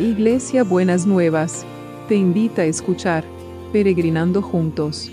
Iglesia Buenas Nuevas, te invita a escuchar Peregrinando Juntos.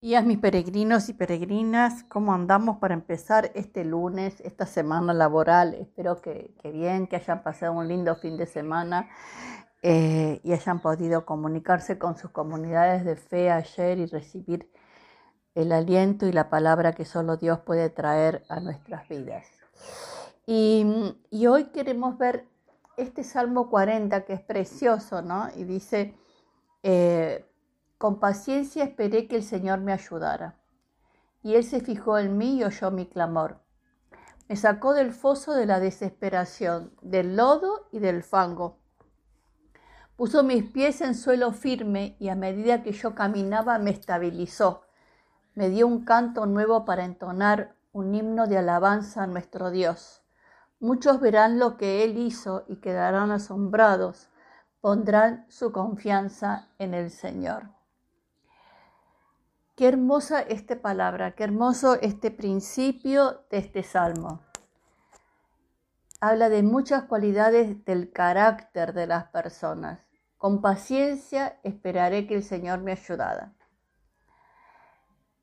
Días mis peregrinos y peregrinas, ¿cómo andamos para empezar este lunes, esta semana laboral? Espero que, que bien, que hayan pasado un lindo fin de semana eh, y hayan podido comunicarse con sus comunidades de fe ayer y recibir el aliento y la palabra que solo Dios puede traer a nuestras vidas. Y, hoy queremos ver este Salmo 40 que es precioso, ¿no? Y dice, eh, con paciencia esperé que el Señor me ayudara. Y Él se fijó en mí y oyó mi clamor. Me sacó del foso de la desesperación, del lodo y del fango Puso mis pies en suelo firme y a medida que yo caminaba me estabilizó. Me dio un canto nuevo para entonar un himno de alabanza a nuestro Dios. Muchos verán lo que Él hizo y quedarán asombrados. Pondrán su confianza en el Señor. Qué hermosa esta palabra, qué hermoso este principio de este salmo. Habla de muchas cualidades del carácter de las personas. Con paciencia esperaré que el Señor me ayudara.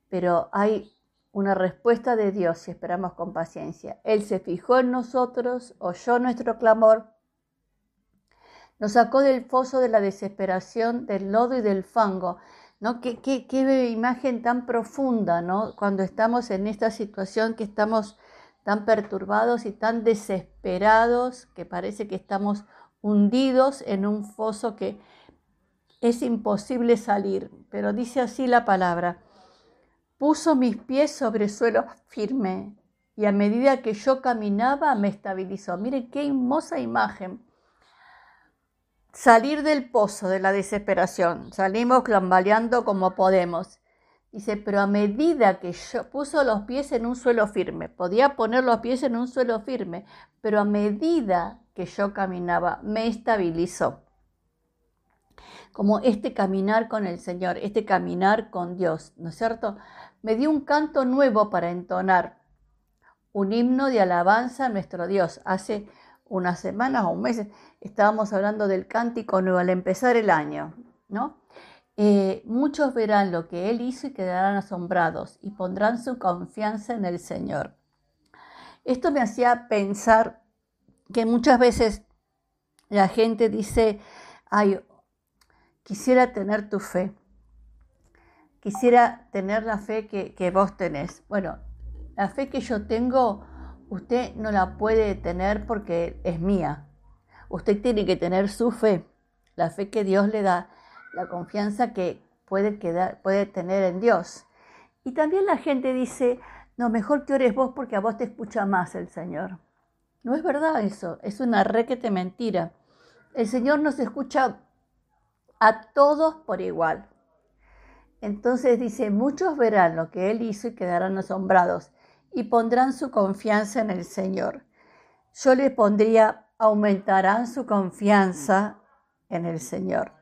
Pero hay una respuesta de Dios si esperamos con paciencia. Él se fijó en nosotros, oyó nuestro clamor, nos sacó del foso de la desesperación, del lodo y del fango. ¿no? Qué, qué, qué imagen tan profunda, ¿no? Cuando estamos en esta situación que estamos tan perturbados y tan desesperados, que parece que estamos hundidos en un foso que es imposible salir. Pero dice así la palabra, puso mis pies sobre suelo firme y a medida que yo caminaba me estabilizó. Miren qué hermosa imagen. Salir del pozo de la desesperación. Salimos clambaleando como podemos. Dice, pero a medida que yo puso los pies en un suelo firme, podía poner los pies en un suelo firme, pero a medida que yo caminaba me estabilizó. Como este caminar con el Señor, este caminar con Dios, ¿no es cierto? Me dio un canto nuevo para entonar, un himno de alabanza a nuestro Dios. Hace unas semanas o un mes estábamos hablando del cántico nuevo al empezar el año, ¿no? Eh, muchos verán lo que Él hizo y quedarán asombrados y pondrán su confianza en el Señor. Esto me hacía pensar que muchas veces la gente dice, ay, quisiera tener tu fe, quisiera tener la fe que, que vos tenés. Bueno, la fe que yo tengo, usted no la puede tener porque es mía. Usted tiene que tener su fe, la fe que Dios le da la confianza que puede, quedar, puede tener en Dios. Y también la gente dice, no, mejor que ores vos porque a vos te escucha más el Señor. No es verdad eso, es una requete mentira. El Señor nos escucha a todos por igual. Entonces dice, muchos verán lo que Él hizo y quedarán asombrados y pondrán su confianza en el Señor. Yo le pondría, aumentarán su confianza en el Señor.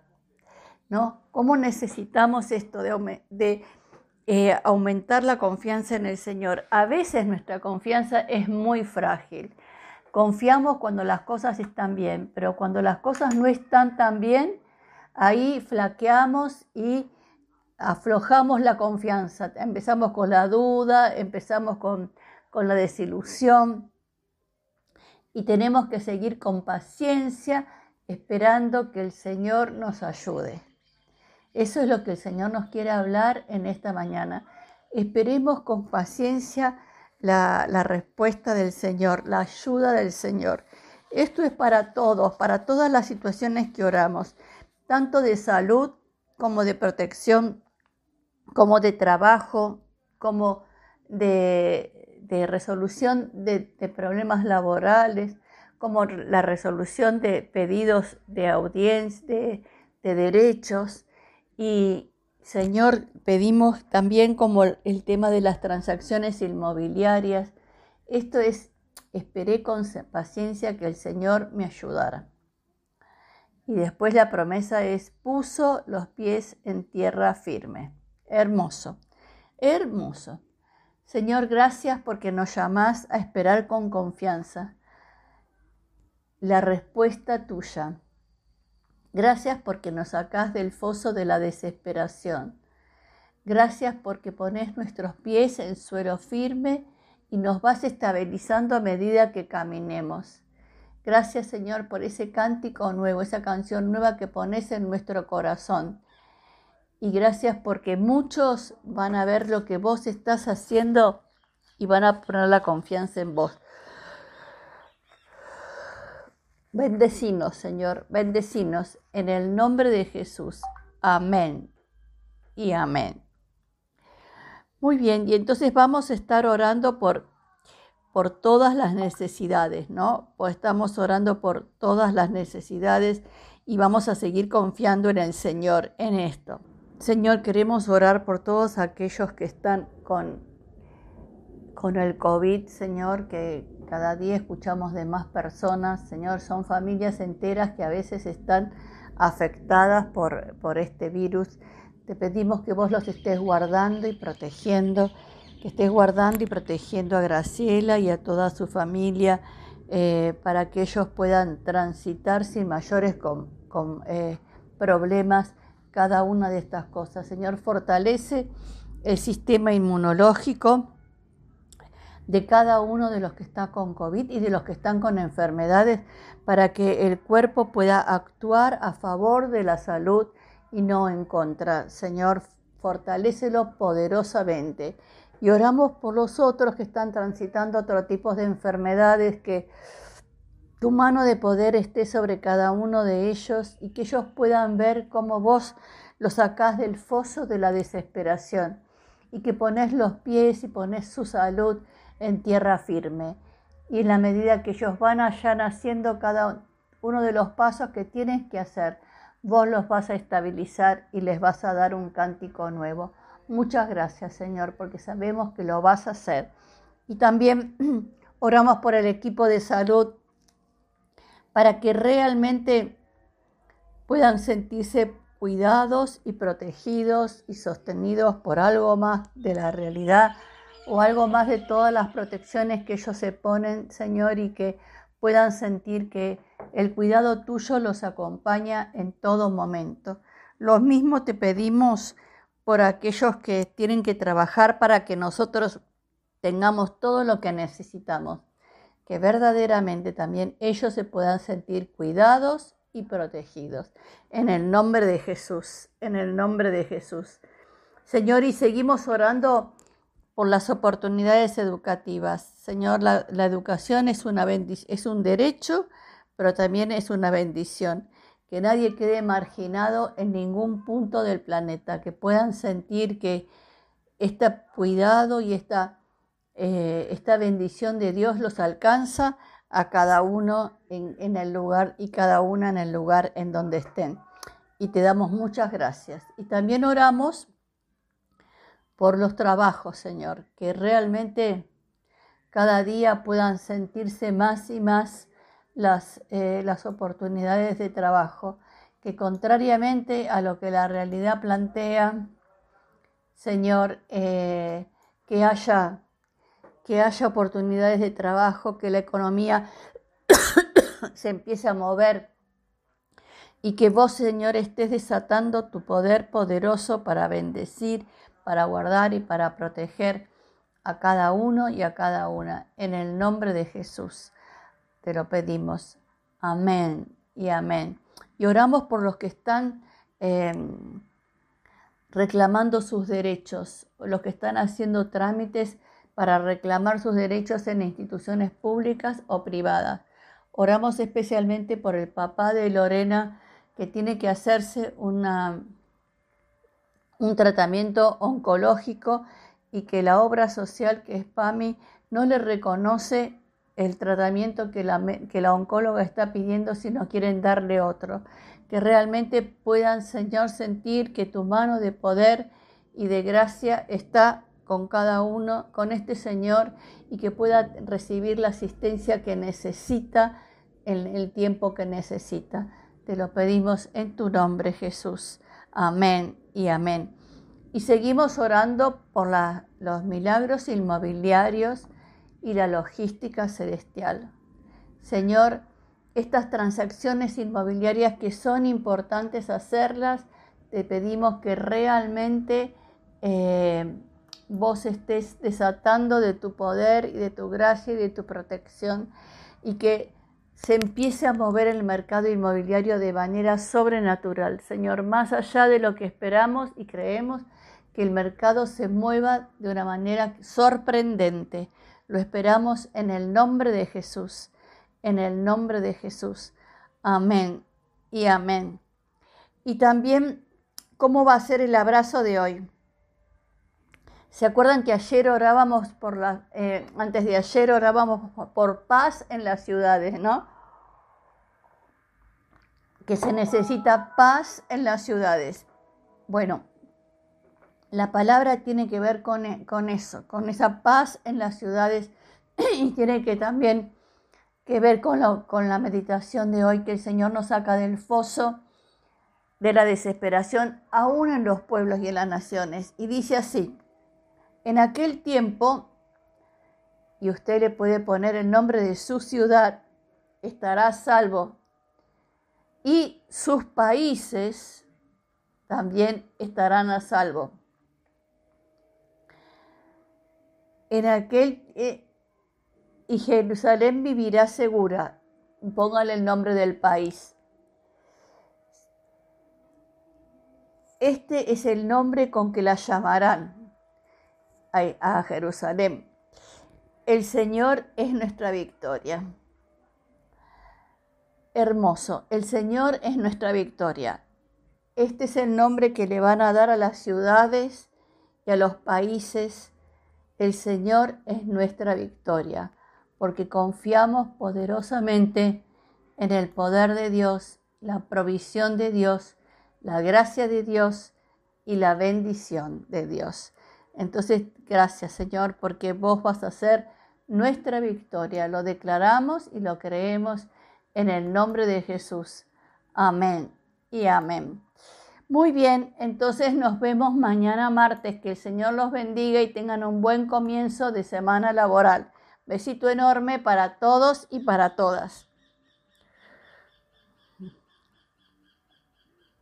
¿Cómo necesitamos esto de, eh, aumentar la confianza en el Señor? A veces nuestra confianza es muy frágil. Confiamos cuando las cosas están bien, pero cuando las cosas no están tan bien, ahí flaqueamos y aflojamos la confianza. Empezamos con la duda, empezamos con la desilusión y tenemos que seguir con paciencia esperando que el Señor nos ayude. Eso es lo que el Señor nos quiere hablar en esta mañana. Esperemos con paciencia la, respuesta del Señor, la ayuda del Señor. Esto es para todos, para todas las situaciones que oramos, tanto de salud como de protección, como de trabajo, como de, resolución de, problemas laborales, como la resolución de pedidos de audiencia, de, de derechos. Y Señor, pedimos también como el tema de las transacciones inmobiliarias. Esto es, esperé con paciencia que el Señor me ayudara. Y después la promesa es, puso los pies en tierra firme. Hermoso, hermoso. Señor, gracias porque nos llamás a esperar con confianza la respuesta tuya. Gracias porque nos sacás del foso de la desesperación. Gracias porque pones nuestros pies en suelo firme y nos vas estabilizando a medida que caminemos. Gracias Señor por ese cántico nuevo, esa canción nueva que pones en nuestro corazón. Y gracias porque muchos van a ver lo que vos estás haciendo y van a poner la confianza en vos. Bendecinos, Señor, bendecinos en el nombre de Jesús. Amén y amén. Muy bien, y entonces vamos a estar orando por por todas las necesidades, ¿no? Pues estamos orando por todas las necesidades y vamos a seguir confiando en el Señor en esto. Señor, queremos orar por todos aquellos que están con, con el COVID, Señor, que cada día escuchamos de más personas, Señor, son familias enteras que a veces están afectadas por, por este virus. Te pedimos que vos los estés guardando y protegiendo que estés guardando y protegiendo a Graciela y a toda su familia eh, para que ellos puedan transitar sin mayores eh, problemas cada una de estas cosas. Señor, fortalece el sistema inmunológico de cada uno de los que está con COVID y de los que están con enfermedades para que el cuerpo pueda actuar a favor de la salud y no en contra. Señor, fortalecelo poderosamente y oramos por los otros que están transitando otro tipo de enfermedades, que tu mano de poder esté sobre cada uno de ellos y que ellos puedan ver cómo vos los sacás del foso de la desesperación y que pones los pies y pones su salud en tierra firme. Y en la medida que ellos van allá haciendo cada uno de los pasos que tienen que hacer, vos los vas a estabilizar y les vas a dar un cántico nuevo. Muchas gracias, Señor, porque sabemos que lo vas a hacer. Y también oramos por el equipo de salud para que realmente puedan sentirse cuidados y protegidos y sostenidos por algo más de la realidad o algo más de todas las protecciones que ellos se ponen, Señor, y que puedan sentir que el cuidado tuyo los acompaña en todo momento. Lo mismo te pedimos por aquellos que tienen que trabajar para que nosotros tengamos todo lo que necesitamos, que verdaderamente también ellos se puedan sentir cuidados y protegidos. En el nombre de Jesús, en el nombre de Jesús. Señor, y seguimos orando por las oportunidades educativas. Señor, la, educación es, un derecho, pero también es una bendición que nadie quede marginado en ningún punto del planeta, que puedan sentir que este cuidado y esta, eh, esta bendición de Dios los alcanza a cada uno en, en el lugar y cada una en el lugar en donde estén. Y te damos muchas gracias. Y también oramos por los trabajos, Señor, que realmente cada día puedan sentirse más y más las, eh, las oportunidades de trabajo, que contrariamente a lo que la realidad plantea, Señor, eh, que, haya, que haya oportunidades de trabajo, que la economía se empiece a mover y que vos, Señor, estés desatando tu poder poderoso para bendecir, para guardar y para proteger a cada uno y a cada una, en el nombre de Jesús. Te lo pedimos. Amén y amén. Y oramos por los que están em, reclamando sus derechos, los que están haciendo trámites para reclamar sus derechos en instituciones públicas o privadas. Oramos especialmente por el papá de Lorena que tiene que hacerse una, un tratamiento oncológico y que la obra social que es PAMI no le reconoce el tratamiento que la, que la oncóloga está pidiendo si no quieren darle otro. Que realmente puedan, Señor, sentir que tu mano de poder y de gracia está con cada uno, con este Señor, y que pueda recibir la asistencia que necesita en el tiempo que necesita. Te lo pedimos en tu nombre, Jesús. Amén y amén. Y seguimos orando por los milagros inmobiliarios y la logística celestial. Señor, estas transacciones inmobiliarias que son importantes hacerlas, te pedimos que realmente eh, vos estés desatando de tu poder y de tu gracia y de tu protección y que se empiece a mover el mercado inmobiliario de manera sobrenatural. Señor, más allá de lo que esperamos y creemos, que el mercado se mueva de una manera sorprendente. Lo esperamos en el nombre de Jesús, en el nombre de Jesús. Amén y amén. Y también, ¿cómo va a ser el abrazo de hoy? ¿Se acuerdan que ayer orábamos por la, eh, antes de ayer orábamos por paz en las ciudades, ¿no? Que se necesita paz en las ciudades. Bueno, la palabra tiene que ver con, eso, con esa paz en las ciudades y tiene que también que ver con la meditación de hoy, que el Señor nos saca del foso de la desesperación, aún en los pueblos y en las naciones. Y dice así, en aquel tiempo, y usted le puede poner el nombre de su ciudad, estará salvo. Y sus países también estarán a salvo. En aquel eh, y Jerusalén vivirá segura. Póngale el nombre del país. Este es el nombre con que la llamarán a Jerusalén. El Señor es nuestra victoria. Hermoso, el Señor es nuestra victoria. Este es el nombre que le van a dar a las ciudades y a los países. El Señor es nuestra victoria, porque confiamos poderosamente en el poder de Dios, la provisión de Dios, la gracia de Dios y la bendición de Dios. Entonces, gracias Señor, porque vos vas a ser nuestra victoria. Lo declaramos y lo creemos en el nombre de Jesús. Amén y amén. Muy bien, entonces nos vemos mañana martes. Que el Señor los bendiga y tengan un buen comienzo de semana laboral. Besito enorme para todos y para todas.